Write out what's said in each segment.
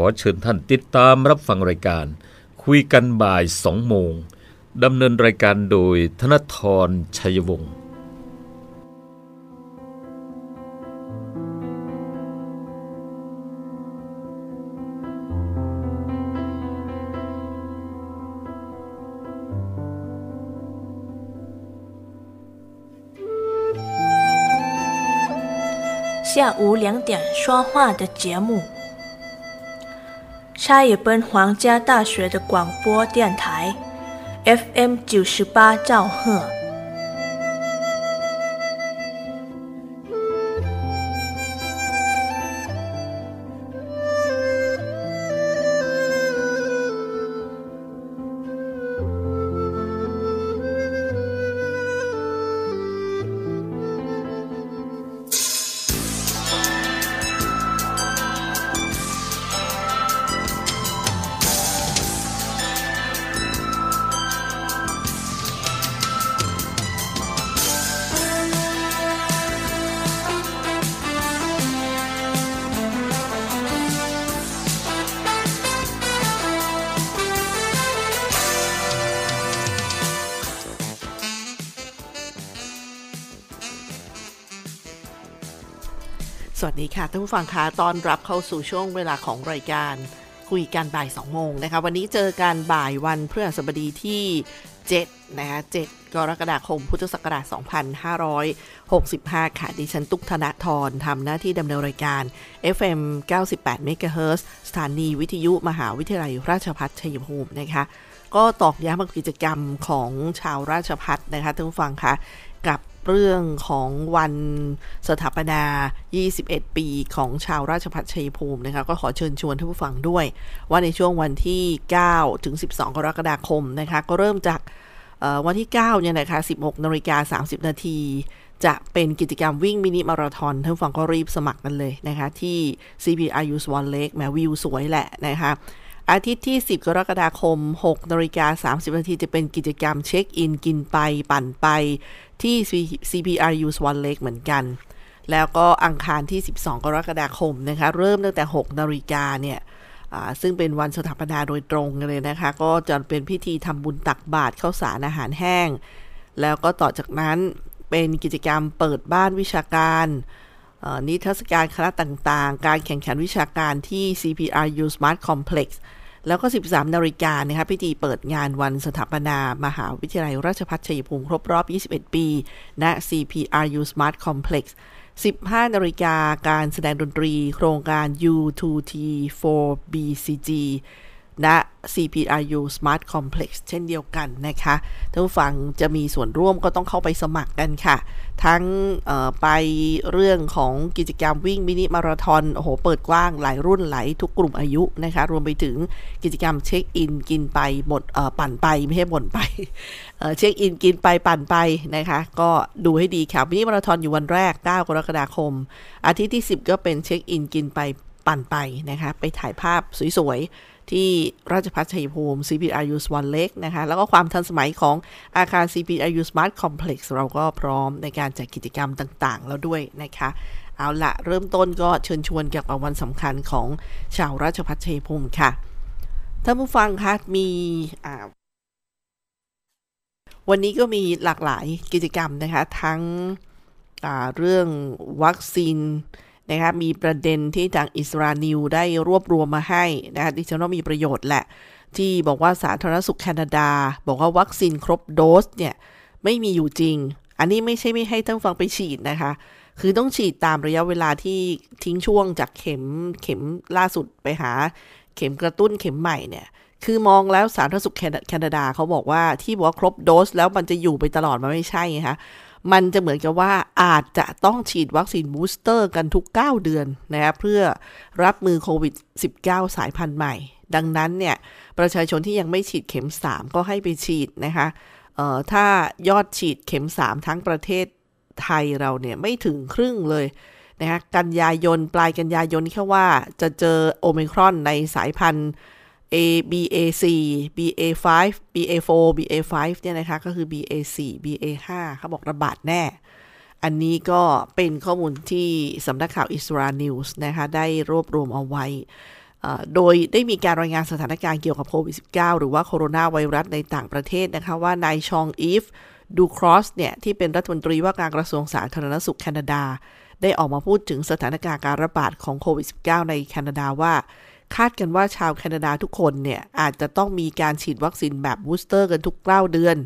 อเชิญท่านติดตามรับฟังรายการ คุยกันบ่าย 2 โมง ดำเนินรายการโดยธนทรชัยวงศ์ 下午两点说话的节目。 差一本皇家大学的广播电台，FM 九十八兆赫。 ค่ะท่านผู้ฟังคะตอนรับเข้าสู่ช่วงเวลาของรายการคุยกันบ่าย2โมงนะคะวันนี้เจอกันบ่ายวันพฤหัสบดีที่ 7 นะคะ 7 กรกฎาคม พุทธศักราช 2565 ค่ะ ดิฉันตุกธนทรทำหน้าที่ดำเนินรายการ FM 98 MHz สถานีวิทยุมหาวิทยาลัยราชภัฏชัยภูมินะคะ ก็ตอกย้ำกิจกรรมของชาวราชพัฒนะคะท่านผู้ฟังคะ กับเรื่องของวันสถาปนา 21 ปีของชาวราชพัฒชัยภูมินะคะ ก็ขอเชิญชวนท่านผู้ฟังด้วย ว่าในช่วงวันที่ 9 ถึง 12 กรกฎาคมนะคะ ก็เริ่มจากวันที่ 9 เนี่ยนะคะ 16นาฬิกา30 นาที จะเป็นกิจกรรมวิ่งมินิมาราทอนท่านผู้ฟังก็รีบสมัครกันเลยนะคะ ที่ CPRU Swan Lake แมวิวสวยแหละนะคะอาทิตย์ที่ 10 กรกฎาคม6นาฬิกา30 นาทีจะเป็นกิจกรรมเช็คอินกินไปปั่นไป ที่ CPRU Swan Lake เหมือนกัน แล้วก็อังคารที่ 12 กรกฎาคมนะคะ เริ่มตั้งแต่ 6 นาฬิกาเนี่ยซึ่งเป็นวันสถาปนาโดยตรงเลยนะคะ ก็จะเป็นพิธีทำบุญตักบาตรข้าวสารอาหารแห้ง แล้วก็ต่อจากนั้นเป็นกิจกรรมเปิดบ้านวิชาการนิทรรศการคณะต่างๆ การแข่งขันวิชาการที่ CPRU Smart Complex แล้วก็ 13 นาฬิกานะคะพิธีเปิดงานวันสถาปนา มหาวิทยาลัยราชภัฏชัยภูมิครบรอบ 21 ปีณ CPRU Smart Complex 15 นาฬิกาการแสดงดนตรี โครงการ U2T 4 BCG ณ CPRU Smart Complex เช่นเดียวกันนะคะท่านผู้ฟังจะมีส่วนร่วมก็ต้องเข้าไปสมัครกันค่ะ ทั้งไปเรื่องของกิจกรรมวิ่งมินิมาราทอนโอ้โหเปิดกว้างหลายรุ่นหลายทุกกลุ่มอายุนะคะ รวมไปถึงกิจกรรมเช็คอินกินไปหมดปั่นไปไม่ใช่บ่นไปเช็คอินกินไปปั่นไปนะคะ ก็ดูให้ดีค่ะมินิมาราทอนอยู่วันแรก 9 กรกฎาคม อาทิตย์ที่ 10 ก็เป็นเช็คอินกินไปปั่นไปนะคะ ไปถ่ายภาพสวยๆ ที่ราชภัฏชัยภูมิ CPRU Swan Lake นะคะ แล้วก็ความทันสมัยของอาคาร CPRU Smart Complex เราก็พร้อมในการจัดกิจกรรมต่างๆ แล้วด้วยนะคะ เอาละเริ่มต้นก็เชิญชวนเกี่ยวกับวันสำคัญของชาวราชพัฒชัยภูมิค่ะ ท่านผู้ฟังคะมีวันนี้ก็มีหลากหลายกิจกรรมนะคะ ทั้งเรื่องวัคซีน นะคะมีประเด็นที่ทางอิสรานิวได้รวบรวมมาให้นะคะดิฉันว่ามีประโยชน์แหละ ที่บอกว่าสาธารณสุขแคนาดา บอกว่าวัคซีนครบโดสเนี่ยไม่มีอยู่จริง อันนี้ไม่ใช่ไม่ให้ท่านฟังไปฉีดนะคะ คือต้องฉีดตามระยะเวลาที่ทิ้งช่วงจากเข็มเข็มล่าสุดไปหา เข็มกระตุ้นเข็มใหม่เนี่ยคือมองแล้วสาธารณสุขแคนาดาเขาบอกว่าที่บอกว่าครบโดสแล้วมันจะอยู่ไปตลอดมันไม่ใช่ไงคะ มันจะเหมือนกับว่าอาจจะต้องฉีดวัคซีนบูสเตอร์กันทุก 9 เดือนนะคะเพื่อรับมือโควิด -19 สายพันธุ์ใหม่ ดังนั้นเนี่ย ประชาชนที่ยังไม่ฉีดเข็ม 3 ก็ให้ไปฉีดนะคะถ้ายอดฉีดเข็ม 3 ทั้งประเทศไทยเราเนี่ยไม่ถึงครึ่งเลยนะคะกันยายน ปลายกันยายนแค่ว่าจะเจอโอมิครอนในสายพันธุ์ A BA4 BA5 BA4 BA5 เนี่ยนะคะ ก็คือ BA4 BA5 เขาบอกระบาดแน่ อันนี้ก็เป็นข้อมูลที่สำนักข่าวอิสรานิวส์นะคะ ได้รวบรวมเอาไว้ โดยได้มีการรายงานสถานการณ์เกี่ยวกับโควิด -19 หรือว่าโคโรนาไวรัสในต่างประเทศนะคะ ว่านายชองอีฟดูโคลสเนี่ย ที่เป็นรัฐมนตรีว่าการกระทรวงสาธารณสุขแคนาดา ได้ออกมาพูดถึงสถานการณ์การระบาดของโควิด -19 ในแคนาดาว่า คาดกันว่าชาวแคนาดาทุกคนเนี่ย อาจจะต้องมีการฉีดวัคซีนแบบบูสเตอร์กันทุกเก้าเดือน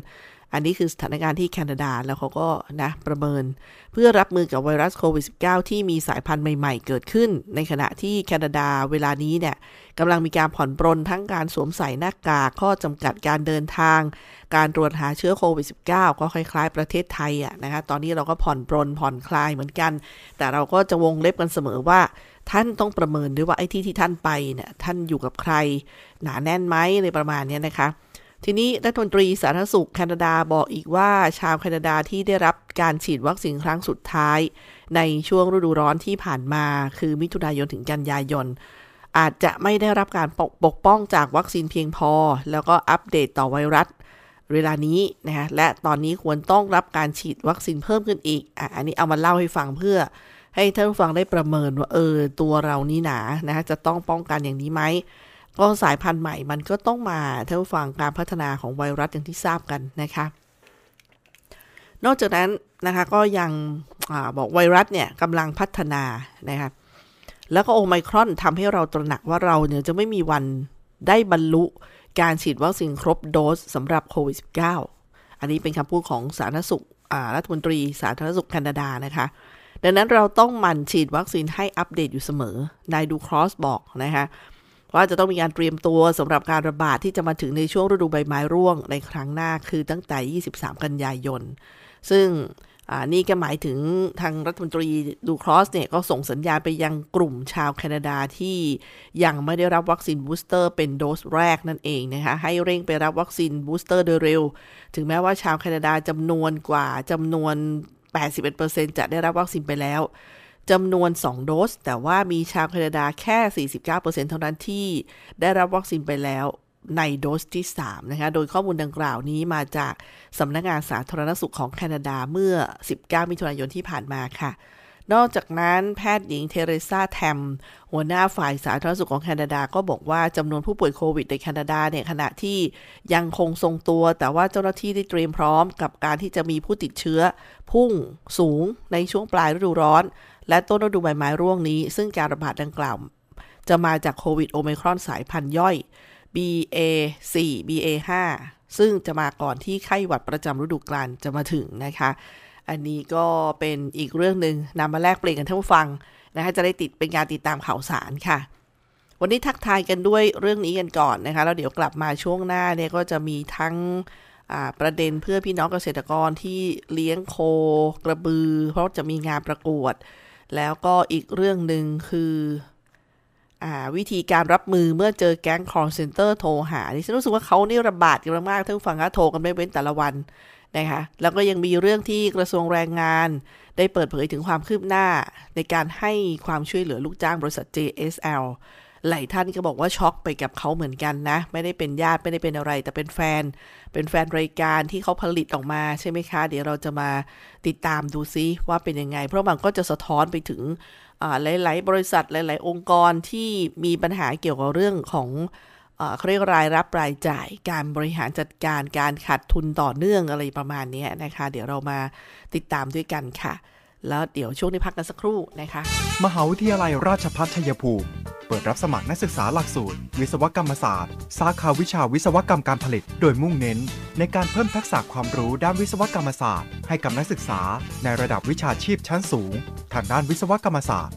อันนี้คือสถานการณ์ที่แคนาดาแล้วเขาก็นะประเมิน เพื่อรับมือกับไวรัสโควิด -19 ที่มีสายพันธุ์ใหม่ๆ เกิดขึ้น ในขณะที่แคนาดาเวลานี้เนี่ยกำลังมีการผ่อนปรนทั้งการสวมใส่หน้ากากข้อจำกัดการเดินทาง การตรวจหาเชื้อโควิด -19 ก็คล้ายๆประเทศไทยอะนะคะตอนนี้เราก็ผ่อนปรนผ่อนคลายเหมือนกัน แต่เราก็จะวงเล็บกันเสมอว่า ท่านต้องประเมินด้วยว่าไอ้ที่ที่ท่านไปเนี่ยท่านอยู่กับใคร หนาแน่นไหมในประมาณนี้นะคะ ทีนี้รัฐมนตรีสาธารณสุขแคนาดาบอกอีกว่าชาวแคนาดาที่ได้รับการฉีดวัคซีนครั้งสุดท้าย ในช่วงฤดูร้อนที่ผ่านมา คือมิถุนายนถึงกันยายนอาจจะไม่ได้รับการปกปกป้องจากวัคซีนเพียงพอ แล้วก็อัปเดตต่อไวรัสเวลานี้นะคะและตอนนี้ควรต้องรับการฉีดวัคซีนเพิ่มขึ้นอีกออันนี้เอามาเล่าให้ฟังเพื่อ ให้ท่านผู้ฟังได้ประเมินว่าเออตัวเรานี่หนานะคะจะต้องป้องกันอย่างนี้ไหมก็สายพันธุ์ใหม่มันก็ต้องมาท่านผู้ฟังการพัฒนาของไวรัสอย่างที่ทราบกันนะคะ นอกจากนั้นนะคะก็ยังอบอกไวรัสเนี่ยกำลังพัฒนานะคะแล้วก็โอไมครอนทำให้เราตระหนักว่าเราเนี่ยจะไม่มีวันได้บรรลุการฉีดวัคซีนครบโดสสำหรับโควิด -19 อันนี้เป็นคำพูดของสาธารณสุขรัฐมนตรีสาธารณสุขแคนาดานะคะ ดังนั้นเราต้องหมั่นฉีดวัคซีนให้อัปเดตอยู่เสมอ นายดูครอสบอกนะคะว่าจะต้องมีการเตรียมตัวสำหรับการระบาดที่จะมาถึงในช่วงฤดูใบไม้ร่วงในครั้งหน้าคือตั้งแต่ 23 กันยายน ซึ่งนี่ก็หมายถึงทางรัฐมนตรีดูโคลสเนี่ยก็ส่งสัญญาณไปยังกลุ่มชาวแคนาดาที่ยังไม่ได้รับวัคซีนบูสเตอร์เป็นโดสแรกนั่นเองนะคะ ให้เร่งไปรับวัคซีนบูสเตอร์โดยเร็ว ถึงแม้ว่าชาวแคนาดาจำนวนกว่าจำนวน 81%จะได้รับวัคซีนไปแล้วจำนวน 2 โดส แต่ว่ามีชาวแคนาดาแค่ 49%เท่านั้นที่ได้รับวัคซีนไปแล้วในโดสที่ 3 นะคะ โดยข้อมูลดังกล่าวนี้มาจากสำนักงงานสาธารณสุขของแคนาดาเมื่อ 19 มิถุนายนที่ผ่านมาค่ะ นอกจากนั้นแพทย์หญิงเทเรซาแทม หัวหน้าฝ่ายสาธารณสุขของแคนาดาก็บอกว่าจำนวนผู้ป่วยโควิดในแคนาดาเนี่ยขณะที่ยังคงทรงตัว แต่ว่าเจ้าหน้าที่ได้เตรียมพร้อมกับการที่จะมีผู้ติดเชื้อ พุ่งสูงในช่วงปลายฤดูร้อน และต้นฤดูใบไม้ร่วงนี้ ซึ่งการระบาดดังกล่าว จะมาจากโควิดโอมครอนสายพันธุ์ย่อย BA4 BA5 ซึ่งจะมาก่อนที่ไข้หวัดประจำฤดูกาลจะมาถึงนะคะ อันนี้ก็เป็นอีกเรื่องหนึ่งนำมาแลกเปลี่ยนกันท่านผู้ฟังนะคะจะได้ติดเป็นการติดตามข่าวสารค่ะ วันนี้ทักทายกันด้วยเรื่องนี้กันก่อนนะคะแล้วเดี๋ยวกลับมาช่วงหน้าเนี่ยก็จะมีทั้งประเด็นเพื่อพี่น้องเกษตรกรที่เลี้ยงโคกระบือ เพราะจะมีงานประกวด แล้วก็อีกเรื่องหนึ่งคืออวิธีการรับมือเมื่อเจอแก๊งคอร์เซนเตอร์โทรหาดิฉันรู้สึกว่าเขานี่ระบาดกันมากท่านผู้ฟังก็โทรกันไม่เว้นแต่ละวัน นะคะแล้วก็ยังมีเรื่องที่กระทรวงแรงงาน ได้เปิดเผยถึงความคืบหน้า ในการให้ความช่วยเหลือลูกจ้างบริษัท JSL หลายท่านก็บอกว่าช็อกไปกับเขาเหมือนกันนะ ไม่ได้เป็นญาติไม่ได้เป็นอะไร แต่เป็นแฟน เป็นแฟนรายการที่เขาผลิตออกมาใช่ไหมคะ เดี๋ยวเราจะมาติดตามดูซิว่าเป็นยังไง เพราะมันก็จะสะท้อนไปถึงหลาย ๆ บริษัทหลาย ๆ องค์กรที่มีปัญหาเกี่ยวกับเรื่องของ เขาเรียกรายรับรายจ่าย การบริหารจัดการการขาดทุนต่อเนื่องอะไรประมาณนี้นะคะ เดี๋ยวเรามาติดตามด้วยกันค่ะ แล้วเดี๋ยวช่วงนี้พักกันสักครู่นะคะ มหาวิทยาลัยราชภัฏชัยภูมิ เปิดรับสมัครนักศึกษาหลักสูตร วิศวกรรมศาสตร์ สาขาวิชาวิศวกรรมการผลิต โดยมุ่งเน้น ในการเพิ่มทักษะความรู้ด้านวิศวกรรมศาสตร์ ให้กับนักศึกษา ในระดับวิชาชีพชั้นสูง ทางด้านวิศวกรรมศาสตร์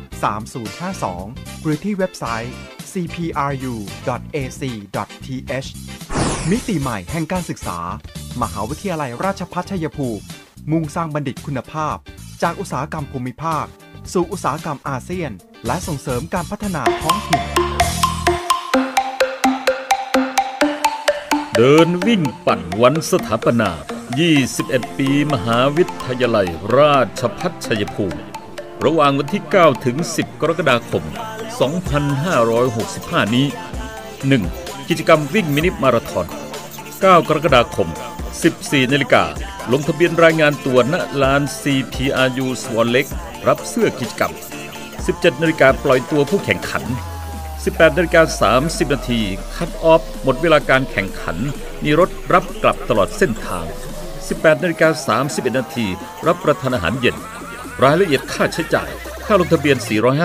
3052 หรือที่เว็บไซต์ cpru.ac.th มิติใหม่แห่งการศึกษา มหาวิทยาลัยราชภัฏชัยภูมิ มุ่งสร้างบัณฑิตคุณภาพ จากอุตสาหกรรมภูมิภาค สู่อุตสาหกรรมอาเซียน และส่งเสริมการพัฒนาท้องถิ่น เดินวิ่งปั่นวันสถาปนา 21 ปีมหาวิทยาลัยราชภัฏชัยภูมิ ระหว่างวันที่ 9 ถึง 10 กรกฎาคม 2565 นี้ 1. กิจกรรมวิ่งมินิมาราธอน 9 กรกฎาคม 14 นาฬิกา ลงทะเบียนรายงานตัวณลาน CPRU สวอนเล็ก รับเสื้อกิจกรรม 17 นาฬิกาปล่อยตัวผู้แข่งขัน 18 นาฬิกา 30 นาทีคัตออฟ หมดเวลาการแข่งขัน มีรถรับกลับตลอดเส้นทาง 18 นาฬิกา 31 นาทีรับประทานอาหารเย็น รายละเอียดค่าใช้จ่าย ค่าลงทะเบียน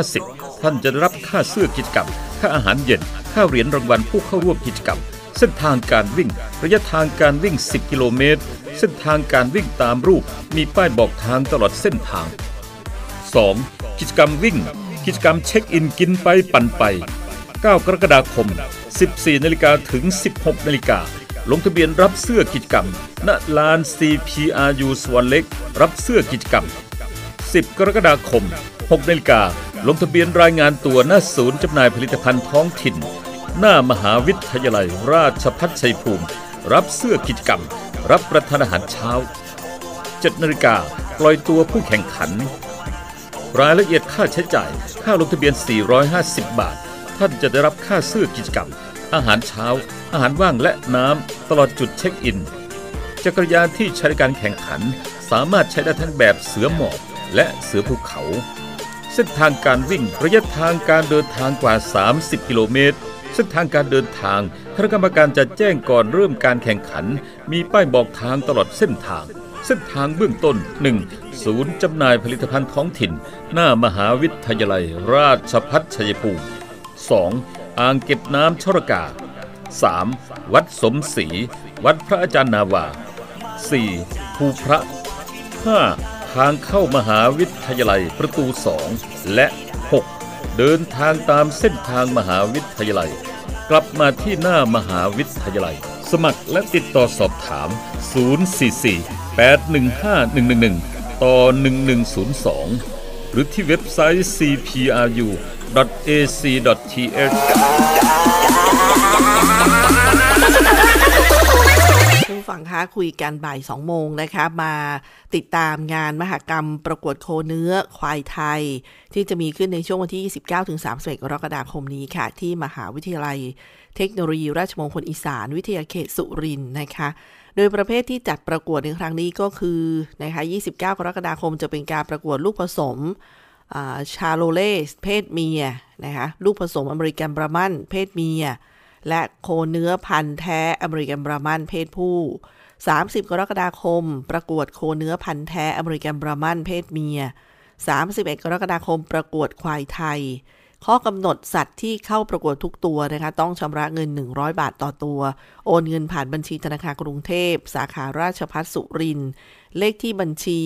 450 ท่านจะได้รับค่าเสื้อกิจกรรม ค่าอาหารเย็น ค่าเหรียญรางวัลผู้เข้าร่วมกิจกรรม เส้นทางการวิ่ง ระยะทางการวิ่ง 10 กิโลเมตร เส้นทางการวิ่งตามรูป มีป้ายบอกทางตลอดเส้นทาง 2. กิจกรรมวิ่ง กิจกรรมเช็คอินกินไปปั่นไป 9 กรกฎาคม 14นาฬิกาถึง 16นาฬิกาลงทะเบียนรับเสื้อกิจกรรม ณ ลาน CPRU สวนเล็ก รับเสื้อกิจกรรม 10 กรกฎาคม6นาฬิกาลงทะเบียนรายงานตัวณศูนย์จำหน่ายผลิตภัณฑ์ท้องถิ่น หน้ามหาวิทยาลัยราชภัฏชัยภูมิ รับเสื้อกิจกรรม รับประทานอาหารเช้า7นาฬิกาปล่อยตัวผู้แข่งขัน รายละเอียดค่าใช้จ่าย ค่าลงทะเบียน 450 บาท ท่านจะได้รับค่าเสื้อกิจกรรม อาหารเช้า อาหารว่างและน้ำ ตลอดจุดเช็คอิน จักรยานที่ใช้ในการแข่งขัน สามารถใช้ได้ทั้งแบบเสือหมอบ และเสือภูเขา เส้นทางการวิ่งระยะทางการเดินทางกว่า 30 กิโลเมตรเส้นทางการเดินทางคณะกรรมการจะแจ้งก่อนเริ่มการแข่งขัน มีป้ายบอกทางตลอดเส้นทาง เส้นทางเบื้องต้น 1. ศูนย์จำหน่ายผลิตภัณฑ์ท้องถิ่น หน้ามหาวิทยาลัย ราชภัฏชัยภูมิ 2. อ่างเก็บน้ำชรกา 3. วัดสมศรี วัดพระอาจารย์นาวา 4. ภูพระ 5. ทางเข้ามหาวิทยาลัยประตู 2 และ 6. เดินทางตามเส้นทางมหาวิทยาลัย กลับมาที่หน้ามหาวิทยาลัย สมัครและติดต่อสอบถาม 044 815 111 ต่อ 1102 หรือที่เว็บไซต์ cpru.ac.th ฟังคะคุยกันบ่ายสองโมงนะคะ มาติดตามงานมหกรรมประกวดโคเนื้อควายไทย ที่จะมีขึ้นในช่วงวันที่ 29ถึง31กรกฎาคมนี้ค่ะ ที่มหาวิทยาลัยเทคโนโลยีราชมงคลอีสานวิทยาเขตสุรินทร์นะคะ โดยประเภทที่จัดประกวดในครั้งนี้ก็คือนะคะ29 กรกฎาคมจะเป็นการประกวดลูกผสมชาโลเลสเพศเมียนะคะลูกผสมอเมริกันบรามันเพศเมีย และโคเนื้อพันธุ์แท้อเมริกันบรามันเพศผู้ 30 กรกฎาคม ประกวดโคเนื้อพันธุ์แท้อเมริกันบรามันเพศเมีย 31 กรกฎาคม ประกวดควายไทย ข้อกำหนดสัตว์ที่เข้าประกวดทุกตัวนะคะต้องชำระเงิน 100 บาทต่อตัว โอนเงินผ่านบัญชีธนาคารกรุงเทพ สาขาราชพัฒสุริน เลขที่บัญชี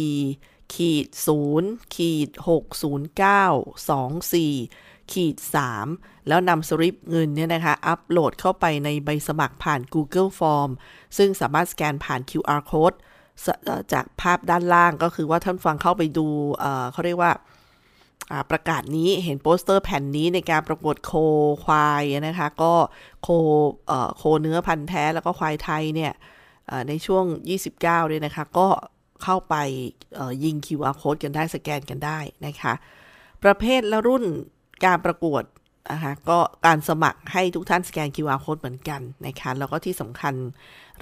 644ขีด0ขีด60924 ขีด3แล้วนำสลิปเงินเนี่ยนะคะ อัปโหลดเข้าไปในใบสมัครผ่าน Google Form ซึ่งสามารถสแกนผ่าน QR code จากภาพด้านล่างก็คือว่าท่านฟังเข้าไปดูเขาเรียกว่าประกาศนี้เห็นโปสเตอร์แผ่นนี้ในการประกวดโคควายนะคะ ก็โคโคเนื้อพันธุ์แท้แล้วก็ควายไทยเนี่ยในช่วง 29เนี่ยนะคะ ก็เข้าไปยิง QR code กันได้สแกนกันได้นะคะ ประเภทและรุ่น การประกวดนะคะก็การสมัครให้ทุกท่านสแกน QR code เหมือนกันนะคะแล้วก็ที่สำคัญ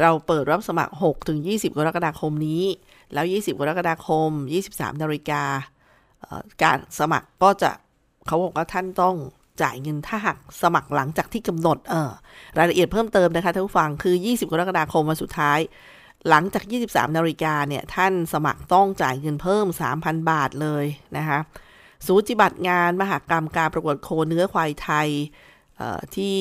เราเปิดรับสมัคร 6 ถึง 20 กรกฎาคมนี้ แล้ว 20 กรกฎาคม 23 นาฬิกาการสมัครก็จะเขาบอกว่าท่านต้องจ่ายเงินถ้าหากสมัครหลังจากที่กำหนดเออรายละเอียดเพิ่มเติมนะคะท่านผู้ฟังคือ 20 กรกฎาคมวันสุดท้าย หลังจาก 23 นาฬิกาเนี่ยท่านสมัครต้องจ่ายเงินเพิ่ม 3,000 บาทเลยนะคะ สูจิบัตรงานมหากรรมการประกวดโคเนื้อควายไทยที่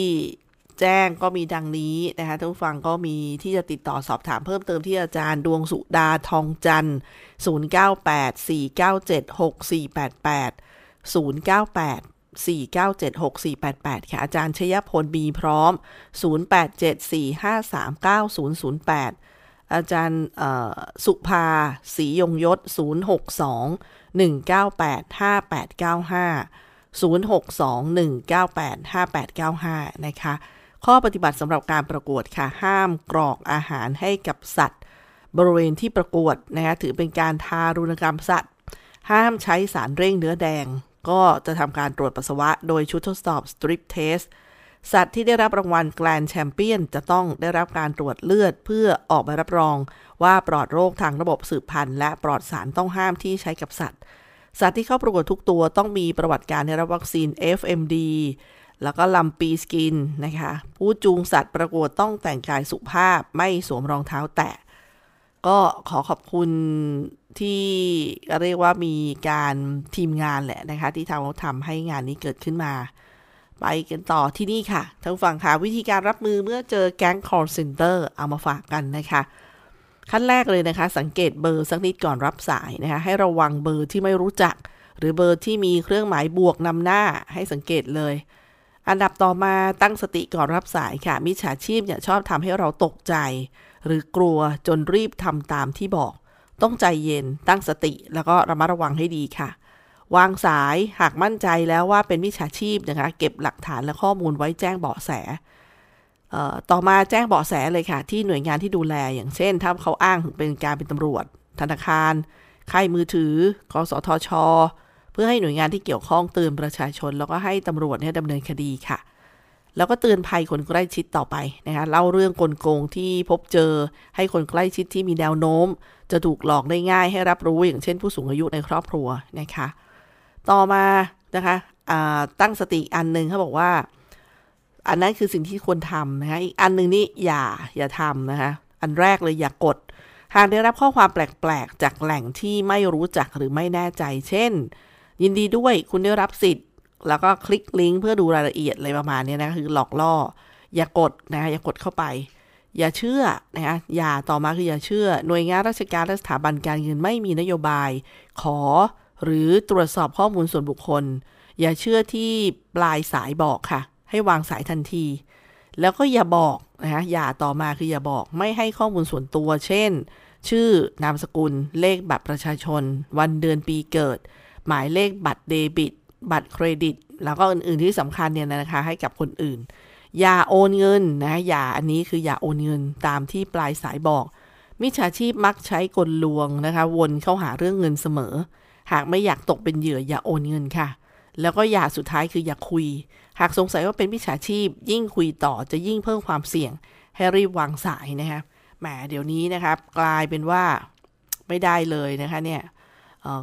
แจ้งก็มีดังนี้นะคะท่านผู้ฟังก็มีที่จะติดต่อสอบถามเพิ่มเติมที่อาจารย์ดวงสุดาทองจันทร์ 0984976488 098 4976488ค่ะอาจารย์ชยพลบีพร้อม 0874539008 อาจารย์สุภาศรียงยศ 062 198 5895 062 198 5895 นะคะ ข้อปฏิบัติสำหรับการประกวดค่ะ ห้ามกรอกอาหารให้กับสัตว์ บริเวณที่ประกวดนะคะถือเป็นการทารุณกรรมสัตว์ ห้ามใช้สารเร่งเนื้อแดง ก็จะทำการตรวจปัสสาวะ โดยชุดทดสอบ Strip Test สัตว์ที่ได้รับรางวัลแกลนแชมเปี้ยนจะต้องได้รับการตรวจเลือดเพื่อออกใบรับรอง ว่าปลอดโรคทางระบบสืบพันธุ์ และปลอดสารต้องห้ามที่ใช้กับสัตว์ สัตว์ที่เข้าประกวดทุกตัวต้องมีประวัติการได้รับวัคซีน FMD แล้วก็ลำปีสกินนะคะ ผู้จูงสัตว์ประกวดต้องแต่งกายสุภาพไม่สวมรองเท้าแตะ ก็ขอขอบคุณที่เรียกว่ามีการทีมงานแหละนะคะ ที่ทำทำให้งานนี้เกิดขึ้นมา ไปกันต่อที่นี่ค่ะทานฟังค่ะวิธีการรับมือเมื่อเจอแก๊ง call center เอามาฝากกันนะคะ ขั้นแรกเลยนะคะ สังเกตเบอร์สักนิดก่อนรับสายนะคะ ให้ระวังเบอร์ที่ไม่รู้จัก หรือเบอร์ที่มีเครื่องหมายบวกนำหน้าให้สังเกตเลย อันดับต่อมาตั้งสติก่อนรับสายค่ะ มิจฉาชีพเนี่ยชอบทำให้เราตกใจ หรือกลัวจนรีบทำตามที่บอก ต้องใจเย็นตั้งสติแล้วก็ระมัดระวังให้ดีค่ะ วางสายหากมั่นใจแล้วว่าเป็นมิจฉาชีพนะคะ เก็บหลักฐานและข้อมูลไว้แจ้งเบาะแสต่อมาแจ้งเบาะแสเลยค่ะ ที่หน่วยงานที่ดูแลอย่างเช่น ถ้าเขาอ้างถึงเป็นการเป็นตำรวจ ธนาคารค่ายมือถือกสทช เพื่อให้หน่วยงานที่เกี่ยวข้องเตือนประชาชน แล้วก็ให้ตำรวจเนี่ยดำเนินคดีค่ะ แล้วก็เตือนภัยคนใกล้ชิดต่อไปนะคะเล่าเรื่องกลโกงที่พบเจอ ให้คนใกล้ชิดที่มีแนวโน้ม จะถูกหลอกได้ง่ายให้รับรู้อย่างเช่นผู้สูงอายุในครอบครัวนะคะ ต่อมานะคะตั้งสติอันหนึ่งเขาบอกว่า อันนั้นคือสิ่งที่ควรทำนะคะอีกอันหนึ่งนี่อย่าอย่าทำนะคะอันแรกเลยอย่ากกดหากได้รับข้อความแปลกๆ จากแหล่งที่ไม่รู้จักหรือไม่แน่ใจ เช่น ยินดีด้วยคุณได้รับสิทธิแล้วก็คลิกลิงก์เพื่อดูรายละเอียดอะไรประมาณนี้นะคือหลอกล่อ อย่ากดนะอย่ากดเข้าไป อย่าเชื่อนะคะอย่าต่อมาคืออย่าเชื่อ หน่วยงานราชการและสถาบันการเงินไม่มีนโยบาย ขอ หรือตรวจสอบข้อมูลส่วนบุคคล อย่าเชื่อที่ปลายสายบอกค่ะ ให้วางสายทันที แล้วก็อย่าบอกนะคะอย่าต่อมาคืออย่าบอกไม่ให้ข้อมูลส่วนตัว เช่น ชื่อนามสกุล เลขบัตรประชาชน วันเดือนปีเกิด หมายเลขบัตรเดบิต บัตรเครดิต แล้วก็อื่น ๆที่สำคัญเนี่ยนะคะ ให้กับคนอื่น อย่าโอนเงินนะอย่าอันนี้คืออย่าโอนเงินตามที่ปลายสายบอกมิจฉาชีพมักใช้กลลวงนะคะ วนเข้าหาเรื่องเงินเสมอ หากไม่อยากตกเป็นเหยื่ออย่าโอนเงินค่ะ แล้วก็อย่าสุดท้ายคืออย่าคุย หากสงสัยว่าเป็นมิจฉาชีพ ยิ่งคุยต่อจะยิ่งเพิ่มความเสี่ยง ให้รีบวางสายนะคะแหมเดี๋ยวนี้นะครับ กลายเป็นว่าไม่ได้เลยนะคะเนี่ย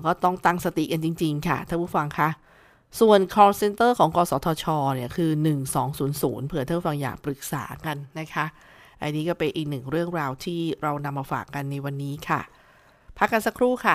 ก็ต้องตั้งสติกันจริง ๆ ค่ะท่านผู้ฟังคะส่วน call center ของกสทช เนี่ยคือ 1200 เผื่อท่านฟังอยากปรึกษากันนะคะ อันนี้ก็เป็นอีกหนึ่งเรื่องราวที่เรานำมาฝากกันในวันนี้ค่ะ พักกันสักครู่ค่ะ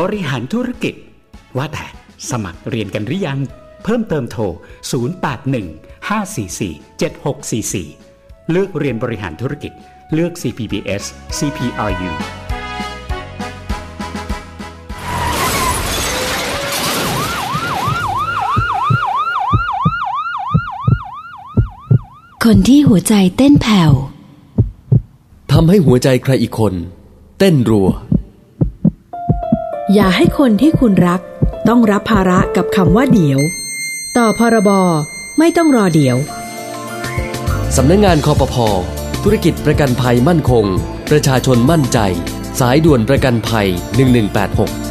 บริหารธุรกิจ ว่าแต่สมัครเรียนกันหรือยัง เพิ่มเติมโทร 081 544 7644 เลือกเรียนบริหารธุรกิจ เลือก CPBS CPRU คนที่หัวใจเต้นแผ่วทำให้หัวใจใครอีกคน เต้นรัว อย่าให้คนที่คุณรัก ต้องรับภาระกับคำว่าเดี๋ยว ต่อพรบไม่ต้องรอเดี๋ยว สำนักงงานคอปพธุรกิจประกันภัยมั่นคง ประชาชนมั่นใจ สายด่วนประกันภัย 1186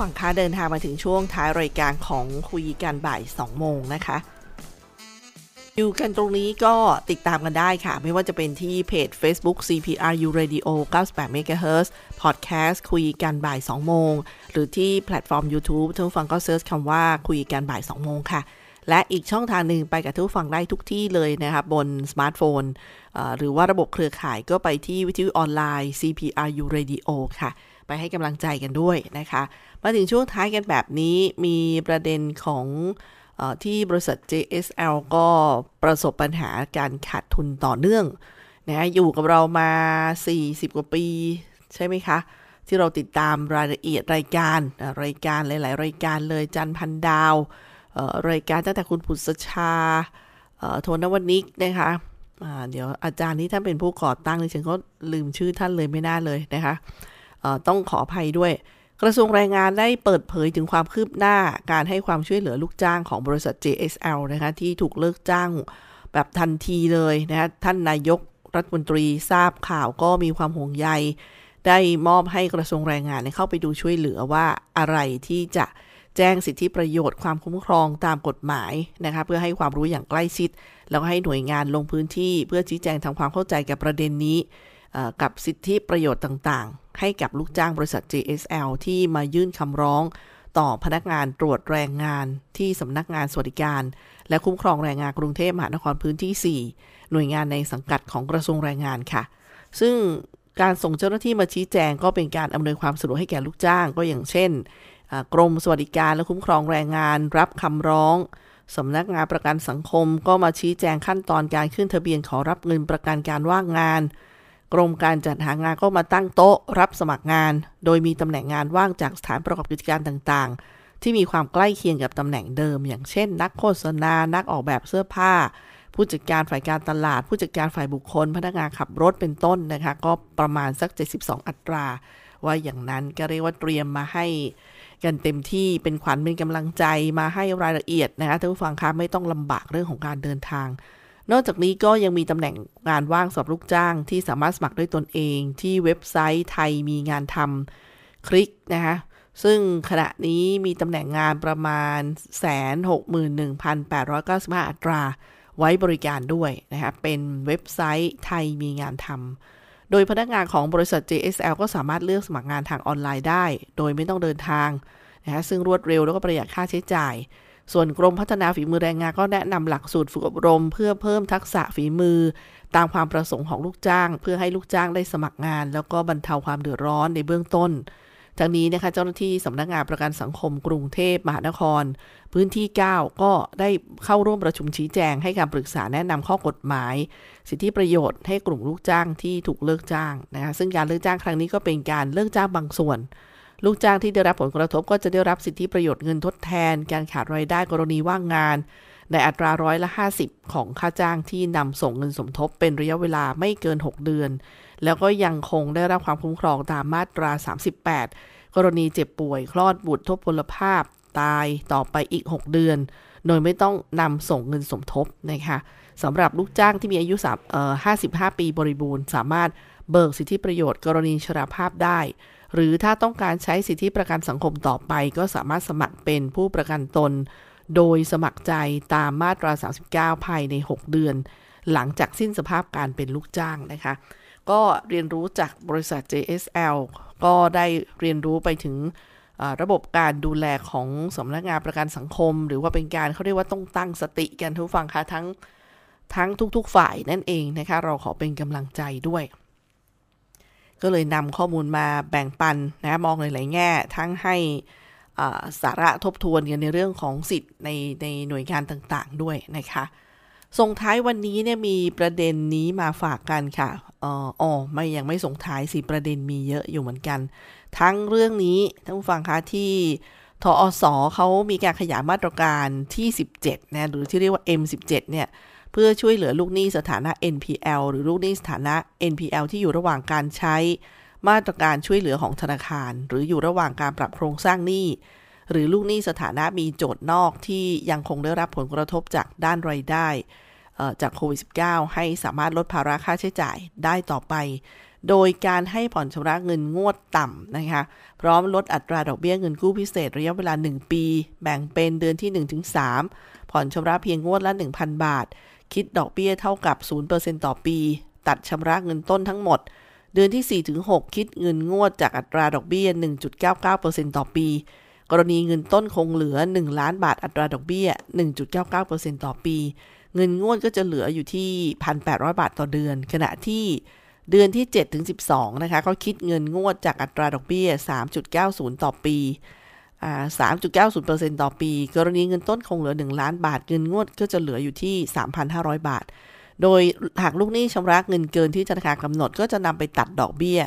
ฟังคะเดินทางมาถึงช่วงท้ายรายการของคุยกันบ่าย 2 โมงนะคะ อยู่กันตรงนี้ก็ติดตามกันได้ค่ะ ไม่ว่าจะเป็นที่เพจ Facebook CPRU Radio 98 MHz Podcast คุยกันบ่าย 2 โมง หรือที่แพลตฟอร์ม YouTube ท่านผู้ฟังก็ search คำว่าคุยกันบ่าย 2 โมงค่ะและอีกช่องทางหนึ่งไปกับท่านผู้ฟังได้ทุกที่เลยนะคะบนสมาร์ทโฟน หรือว่าระบบเครือข่ายก็ไปที่วิทยุออนไลน์ CPRU Radio ค่ะ ไปให้กำลังใจกันด้วยนะคะ มาถึงช่วงท้ายกันแบบนี้มีประเด็นของอที่บริษัท JSL ก็ประสบปัญหาการขาดทุนต่อเนื่องนะอยู่กับเรามา 40 กว่าปี ใช่ไหมคะ ที่เราติดตามรายละเอียดรายการรายการหลาย ๆ รายการเลยจันพันดาวรายการตั้งแต่คุณผุษชาโทนวนิกนะคะเดี๋ยวอาจารย์ที่ท่านเป็นผู้ก่อตั้งดิฉันก็ลืมชื่อท่านเลยไม่น่าเลยนะคะ ต้องขออภัยด้วย กระทรวงแรงงานได้เปิดเผยถึงความคืบหน้าการให้ความช่วยเหลือลูกจ้างของบริษัท JSL นะคะที่ถูกเลิกจ้างแบบทันทีเลยนะคะท่านนายกรัฐมนตรีทราบข่าวก็มีความห่วงใย ได้มอบให้กระทรวงแรงงานเข้าไปดูช่วยเหลือว่าอะไรที่จะแจ้งสิทธิประโยชน์ความคุ้มครองตามกฎหมายนะคะเพื่อให้ความรู้อย่างใกล้ชิด แล้วให้หน่วยงานลงพื้นที่เพื่อชี้แจงทำความเข้าใจกับประเด็นนี้ กับสิทธิประโยชน์ต่างๆ ให้กับลูกจ้างบริษัท JSL ที่มายื่นคำร้องต่อพนักงานตรวจแรงงานที่สำนักงานสวัสดิการ และคุ้มครองแรงงานกรุงเทพมหานครพื้นที่ 4 หน่วยงานในสังกัดของกระทรวงแรงงานค่ะ ซึ่งการส่งเจ้าหน้าที่มาชี้แจงก็เป็นการอำนวยความสะดวกให้แก่ลูกจ้างก็อย่างเช่น กรมสวัสดิการและคุ้มครองแรงงาน รับคำร้องสำนักงานประกันสังคมก็มาชี้แจงขั้นตอนการขึ้นทะเบียนขอรับเงินประกันการว่างงาน กรมการจัดหางานก็มาตั้งโต๊ะรับสมัครงาน โดยมีตำแหน่งงานว่างจากสถานประกอบกิจการต่างๆ ที่มีความใกล้เคียงกับตำแหน่งเดิม อย่างเช่น นักโฆษณา นักออกแบบเสื้อผ้า ผู้จัดการฝ่ายการตลาด ผู้จัดการฝ่ายบุคคล พนักงานขับรถเป็นต้นนะคะ ก็ประมาณสัก 72 อัตรา ว่าอย่างนั้นก็เรียกว่าเตรียมมาให้กันเต็มที่เป็นขวัญเป็นกำลังใจมาให้รายละเอียดนะคะท่านผู้ฟังคะไม่ต้องลำบากเรื่องของการเดินทาง นอกจากนี้ก็ยังมีตำแหน่งงานว่างสำหรับลูกจ้างที่สามารถสมัครด้วยตนเองที่เว็บไซต์ไทยมีงานทำคลิกนะคะซึ่งขณะนี้มีตำแหน่งงานประมาณ 161,895 อัตรา ไว้บริการด้วยนะคะเป็นเว็บไซต์ไทยมีงานทำโดยพนักงานของบริษัท JSL ก็สามารถเลือกสมัครงานทางออนไลน์ได้ โดยไม่ต้องเดินทางนะซึ่งรวดเร็วแล้วก็ประหยัดค่าใช้จ่าย ส่วนกรมพัฒนาฝีมือแรงงานก็แนะนำหลักสูตรฝึกอบรม เพื่อเพิ่มทักษะฝีมือ ตามความประสงค์ของลูกจ้าง เพื่อให้ลูกจ้างได้สมัครงาน แล้วก็บรรเทาความเดือดร้อนในเบื้องต้นทั้งนี้นะคะเจ้าหน้าที่สำนักงานประกันสังคมกรุงเทพมหานคร พื้นที่ 9 ก็ได้เข้าร่วมประชุมชี้แจงให้การปรึกษาแนะนำข้อกฎหมาย สิทธิประโยชน์ให้กลุ่มลูกจ้างที่ถูกเลิกจ้างนะคะซึ่งการเลิกจ้างครั้งนี้ก็เป็นการเลิกจ้างบางส่วน ลูกจ้างที่ได้รับผลกระทบก็จะได้รับสิทธิประโยชน์เงินทดแทน การขาดรายได้กรณีว่างงาน ในอัตราร้อยละ 50 ของค่าจ้างที่นำส่งเงินสมทบเป็นระยะเวลาไม่เกิน 6 เดือน แล้วก็ยังคงได้รับความคุ้มครองตามมาตรา 38 กรณีเจ็บป่วย คลอดบุตรทบพลภาพ ตายต่อไปอีก 6 เดือน โดยไม่ต้องนำส่งเงินสมทบนะคะสำหรับลูกจ้างที่มีอายุ3เอ่อ55 ปีบริบูรณ์ สามารถเบิกสิทธิประโยชน์กรณีชราภาพได้ หรือถ้าต้องการใช้สิทธิประกันสังคมต่อไป ก็สามารถสมัครเป็นผู้ประกันตน โดยสมัครใจตามมาตรา 39 ภายใน 6 เดือน หลังจากสิ้นสภาพการเป็นลูกจ้างนะคะ ก็เรียนรู้จากบริษัท JSL ก็ได้เรียนรู้ไปถึงระบบการดูแลของสำนักงานประกันสังคม หรือว่าเป็นการเขาเรียกว่าต้องตั้งสติกันทุกฟังคะทั้งทั้งทุก ๆ ฝ่ายนั่นเองนะคะ เราขอเป็นกำลังใจด้วย ก็เลยนำข้อมูลมาแบ่งปันนะมองหลายๆแง่ ทั้งให้สาระทบทวนกันในเรื่องของสิทธิ์ในในหน่วยงานต่างๆด้วยนะคะส่งท้ายวันนี้เนี่ยมีประเด็นนี้มาฝากกันค่ะอ๋อไม่ยังไม่ส่งท้ายสิประเด็นมีเยอะอยู่เหมือนกัน ทั้งเรื่องนี้ท่านผู้ฟังคะที่ ทอสอเขามีการขยายมาตรการที่ 17 นะ หรือที่เรียกว่า M17 เนี่ย เพื่อช่วยเหลือลูกหนี้สถานะ NPL หรือลูกหนี้สถานะ NPL ที่อยู่ระหว่างการใช้มาตรการช่วยเหลือของธนาคาร หรืออยู่ระหว่างการปรับโครงสร้างหนี้ หรือลูกหนี้สถานะมีโจทย์นอกที่ยังคงได้รับผลกระทบจากด้านรายได้จากโควิด -19 ให้สามารถลดภาระค่าใช้จ่ายได้ต่อไป โดยการให้ผ่อนชำระเงินงวดต่ำนะคะ พร้อมลดอัตราดอกเบี้ยเงินกู้พิเศษระยะเวลา 1 ปี แบ่งเป็นเดือนที่ 1-3 ผ่อนชำระเพียงงวดละ 1,000 บาท คิดดอกเบี้ยเท่ากับ 0%ต่อปี ตัดชำระเงินต้นทั้งหมด เดือนที่ 4-6 คิดเงินงวดจากอัตราดอกเบี้ย 1.99%ต่อปี กรณีเงินต้นคงเหลือ 1 ล้านบาทอัตราดอกเบี้ย 1.99%ต่อปี เงินงวดก็จะเหลืออยู่ที่ 1,800 บาทต่อเดือน ขณะที่ เดือนที่ 7 ถึง 12 นะคะเขาคิดเงินงวดจากอัตราดอกเบี้ย 3.90 ต่อปีอ3.90%ต่อปี กรณีเงินต้นคงเหลือ 1 ล้านบาท เงินงวดก็จะเหลืออยู่ที่ 3,500 บาท โดยหากลูกหนี้ชำระเงินเกินที่ธนาคารกำหนด ก็จะนำไปตัดดอกเบี้ย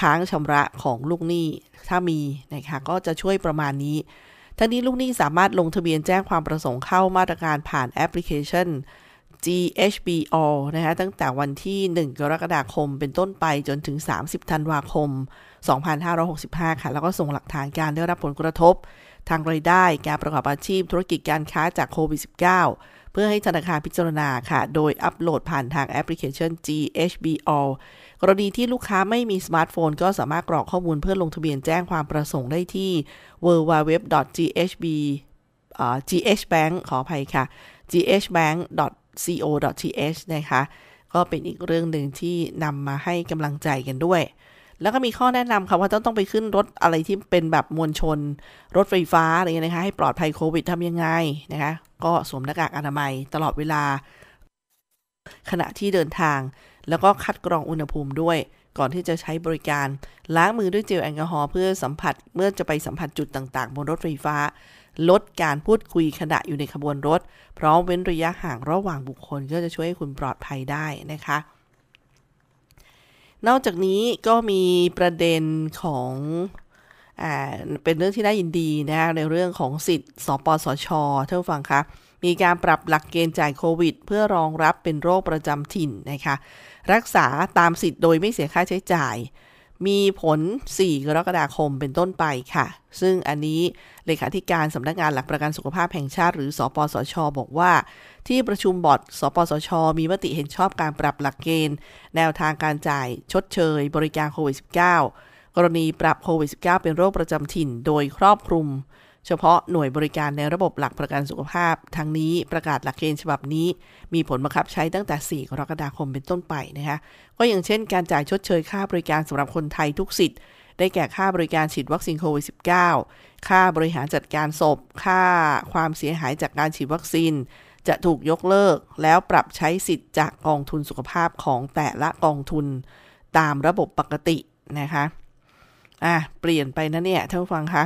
ค้างชำระของลูกหนี้ถ้ามีนะคะก็จะช่วยประมาณนี้ทั้งนี้ลูกหนี้สามารถลงทะเบียนแจ้งความประสงค์เข้ามาตรการผ่านแอปพลิเคชัน GHBO นะคะตั้งแต่วันที่ 1 กรกฎาคมเป็นต้นไปจนถึง 30 ธันวาคม 2565 ค่ะ แล้วก็ส่งหลักฐานการได้รับผลกระทบ ทางรายได้การประกอบอาชีพธุรกิจการค้าจากโควิด -19 เพื่อให้ธนาคารพิจารณาค่ะ โดยอัปโหลดผ่านทางแอปพลิเคชัน GHBO กรณีที่ลูกค้าไม่มีสมาร์ทโฟน ก็สามารถกรอกข้อมูลเพื่อลงทะเบียนแจ้งความประสงค์ได้ที่ www.ghb ghbank ขออภัยค่ะ ghbank. co.th นะคะ ก็เป็นอีกเรื่องหนึ่งที่นำมาให้กำลังใจกันด้วย แล้วก็มีข้อแนะนำค่ะว่าต้องต้องไปขึ้นรถอะไรที่เป็นแบบมวลชน รถไฟฟ้าอะไรเงี้ยนะคะ ให้ปลอดภัยโควิดทำยังไงนะคะ ก็สวมหน้ากากอนามัยตลอดเวลา ขณะที่เดินทาง แล้วก็คัดกรองอุณหภูมิด้วยก่อนที่จะใช้บริการล้างมือด้วยเจลแอลกอฮอล์เพื่อสัมผัสเมื่อจะไปสัมผัสจุดต่างๆ บนรถไฟฟ้า ลดการพูดคุยขณะอยู่ในขบวนรถ พร้อมเว้นระยะห่างระหว่างบุคคลก็จะช่วยให้คุณปลอดภัยได้นะคะ นอกจากนี้ก็มีประเด็นของอ่าเป็นเรื่องที่น่ายินดีนะในเรื่องของสิทธิ์สปสชท่านฟังคะมีการปรับหลักเกณฑ์จ่ายโควิด เพื่อรองรับเป็นโรคประจำถิ่นนะคะ รักษาตามสิทธิ์โดยไม่เสียค่าใช้จ่าย มีผล 4 กรกฎาคมเป็นต้นไปค่ะ ซึ่งอันนี้เลขาธิการสำนักงานหลักประกันสุขภาพแห่งชาติ หรือสอปสช บอกว่า ที่ประชุมบอร์ด สปสช มีมติเห็นชอบการปรับหลักเกณฑ์ แนวทางการจ่ายชดเชย บริการโควิด -19 กรณีปรับโควิด -19 เป็นโรคประจำถิ่น โดยครอบคลุม เฉพาะหน่วยบริการในระบบหลักประกันสุขภาพ ทั้งนี้ประกาศหลักเกณฑ์ฉบับนี้ มีผลบังคับใช้ตั้งแต่ 4 กรกฎาคมเป็นต้นไปนะคะก็อย่างเช่นการจ่ายชดเชยค่าบริการสำหรับคนไทยทุกสิทธิ์ ได้แก่ค่าบริการฉีดวัคซีนโควิด -19 ค่าบริหารจัดการศพ ค่าความเสียหายจากการฉีดวัคซีน จะถูกยกเลิก แล้วปรับใช้สิทธิ์จากกองทุนสุขภาพของแต่ละกองทุนตามระบบปกตินะคะ อะ เปลี่ยนไปนะเนี่ยท่านผู้ฟังคะ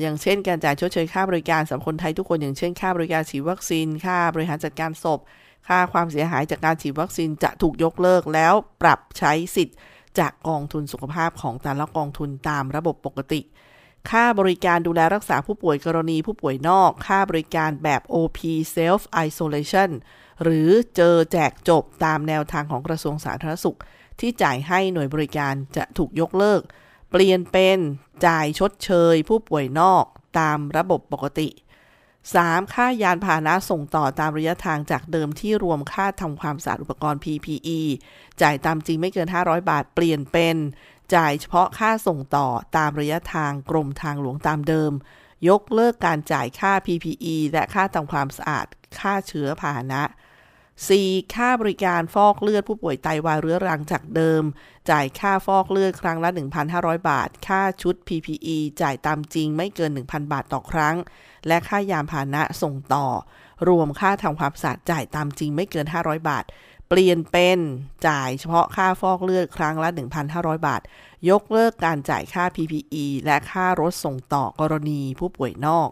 อย่างเช่นการจ่ายชดเชยค่าบริการสำหรับคนไทยทุกคนอย่างเช่นค่าบริการฉีดวัคซีน ค่าบริหารจัดการศพ ค่าความเสียหายจากการฉีดวัคซีนจะถูกยกเลิกแล้วปรับใช้สิทธิ์ จากกองทุนสุขภาพของแต่ละกองทุนตามระบบปกติ ค่าบริการดูแลรักษาผู้ป่วยกรณีผู้ป่วยนอก ค่าบริการแบบ OP Self Isolation หรือเจอแจกจบตามแนวทางของกระทรวงสาธารณสุข ที่จ่ายให้หน่วยบริการจะถูกยกเลิก เปลี่ยนเป็น จ่ายชดเชยผู้ป่วยนอกตามระบบปกติ 3. ค่ายานพาหนะส่งต่อตามระยะทางจากเดิมที่รวมค่าทำความสะอาดอุปกรณ์ PPE จ่ายตามจริงไม่เกิน 500 บาทเปลี่ยนเป็น จ่ายเฉพาะค่าส่งต่อตามระยะทางกรมทางหลวงตามเดิม ยกเลิกการจ่ายค่า PPE และค่าทำความสะอาด ค่าเชื้อพาหนะ 4. ค่าบริการฟอกเลือดผู้ป่วยไตาวายเรื้อรังจากเดิม จ่ายค่าฟอกเลือดครั้งละ 1,500 บาท ค่าชุด PPE จ่ายตามจริงไม่เกิน 1,000 บาทต่อครั้ง และค่ายามพาหนะส่งต่อ รวมค่าทำความสะอาดจ่ายตามจริงไม่เกิน 500 บาท เปลี่ยนเป็นจ่ายเฉพาะค่าฟอกเลือดครั้งละ 1,500 บาท ยกเลิกการจ่ายค่า PPE และค่ารถส่งต่อกรณีผู้ป่วยนอก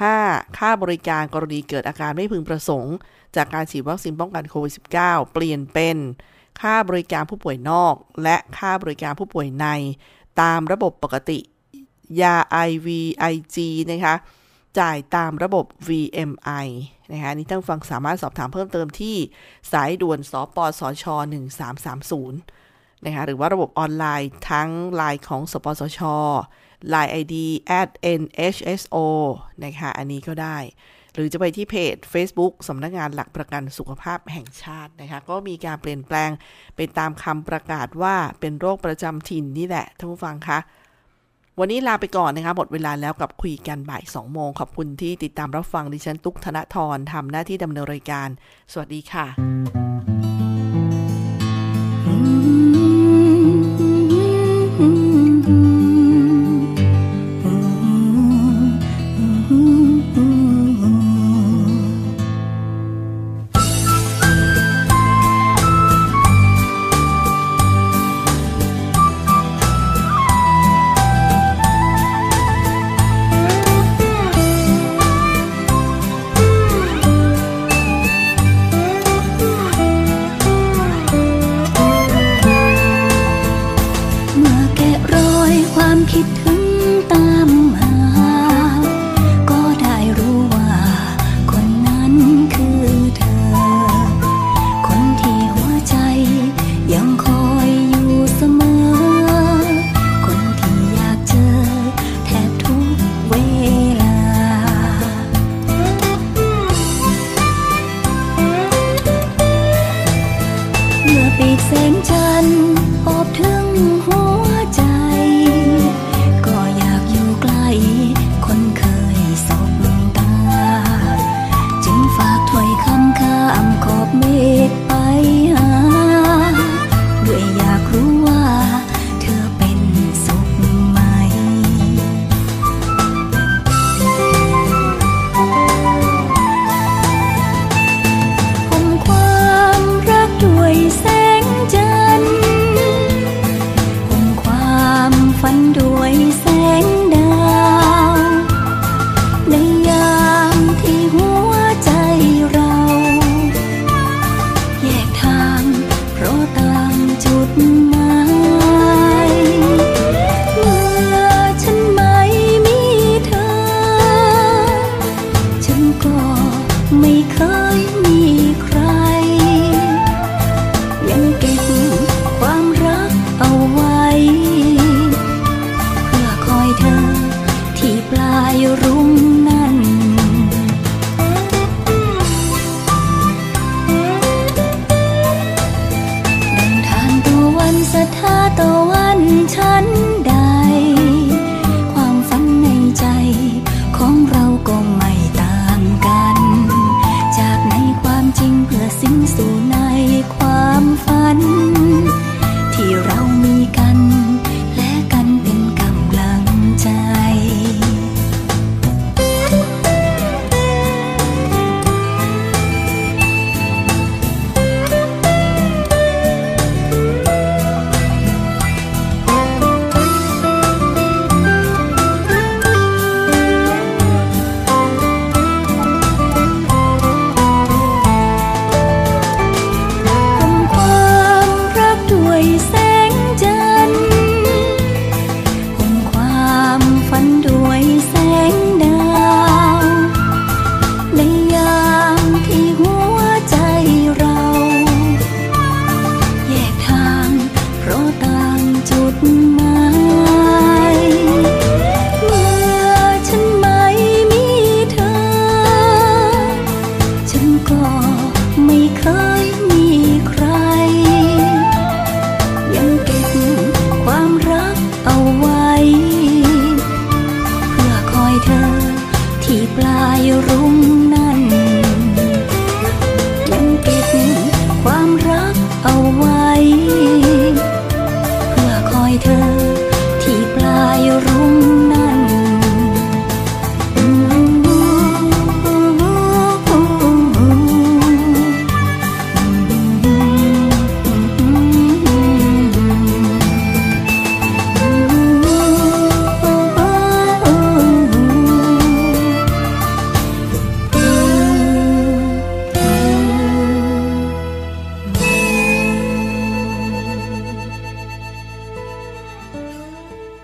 5. ค่าบริการกรณีเกิดอาการไม่พึงประสงค์ จากการฉีดวัคซีนป้องกันโควิด -19 เปลี่ยนเป็น ค่าบริการผู้ป่วยนอก และค่าบริการผู้ป่วยใน ตามระบบปกติ ยา IVIG นะคะ จ่ายตามระบบ VMI นะคะนี่ท่านฟังสามารถสอบถามเพิ่มเติมที่สายด่วนสปสช 1330นะคะหรือว่าระบบออนไลน์ทั้งไลน์ของสปสช Line ID at nhso นะคะอันนี้ก็ได้ หรือจะไปที่เพจ Facebook สำนักงานหลักประกันสุขภาพแห่งชาตินะคะ ก็มีการเปลี่ยนแปลงไปตามคำประกาศว่าเป็นโรคประจำถิ่นนี่แหละท่านผู้ฟังคะวันนี้ลาไปก่อนนะคะหมดเวลาแล้วกับคุยกันบ่าย2โมง ขอบคุณที่ติดตามรับฟังดิฉันตุกธนทรทำหน้าที่ดำเนินรายการ สวัสดีค่ะ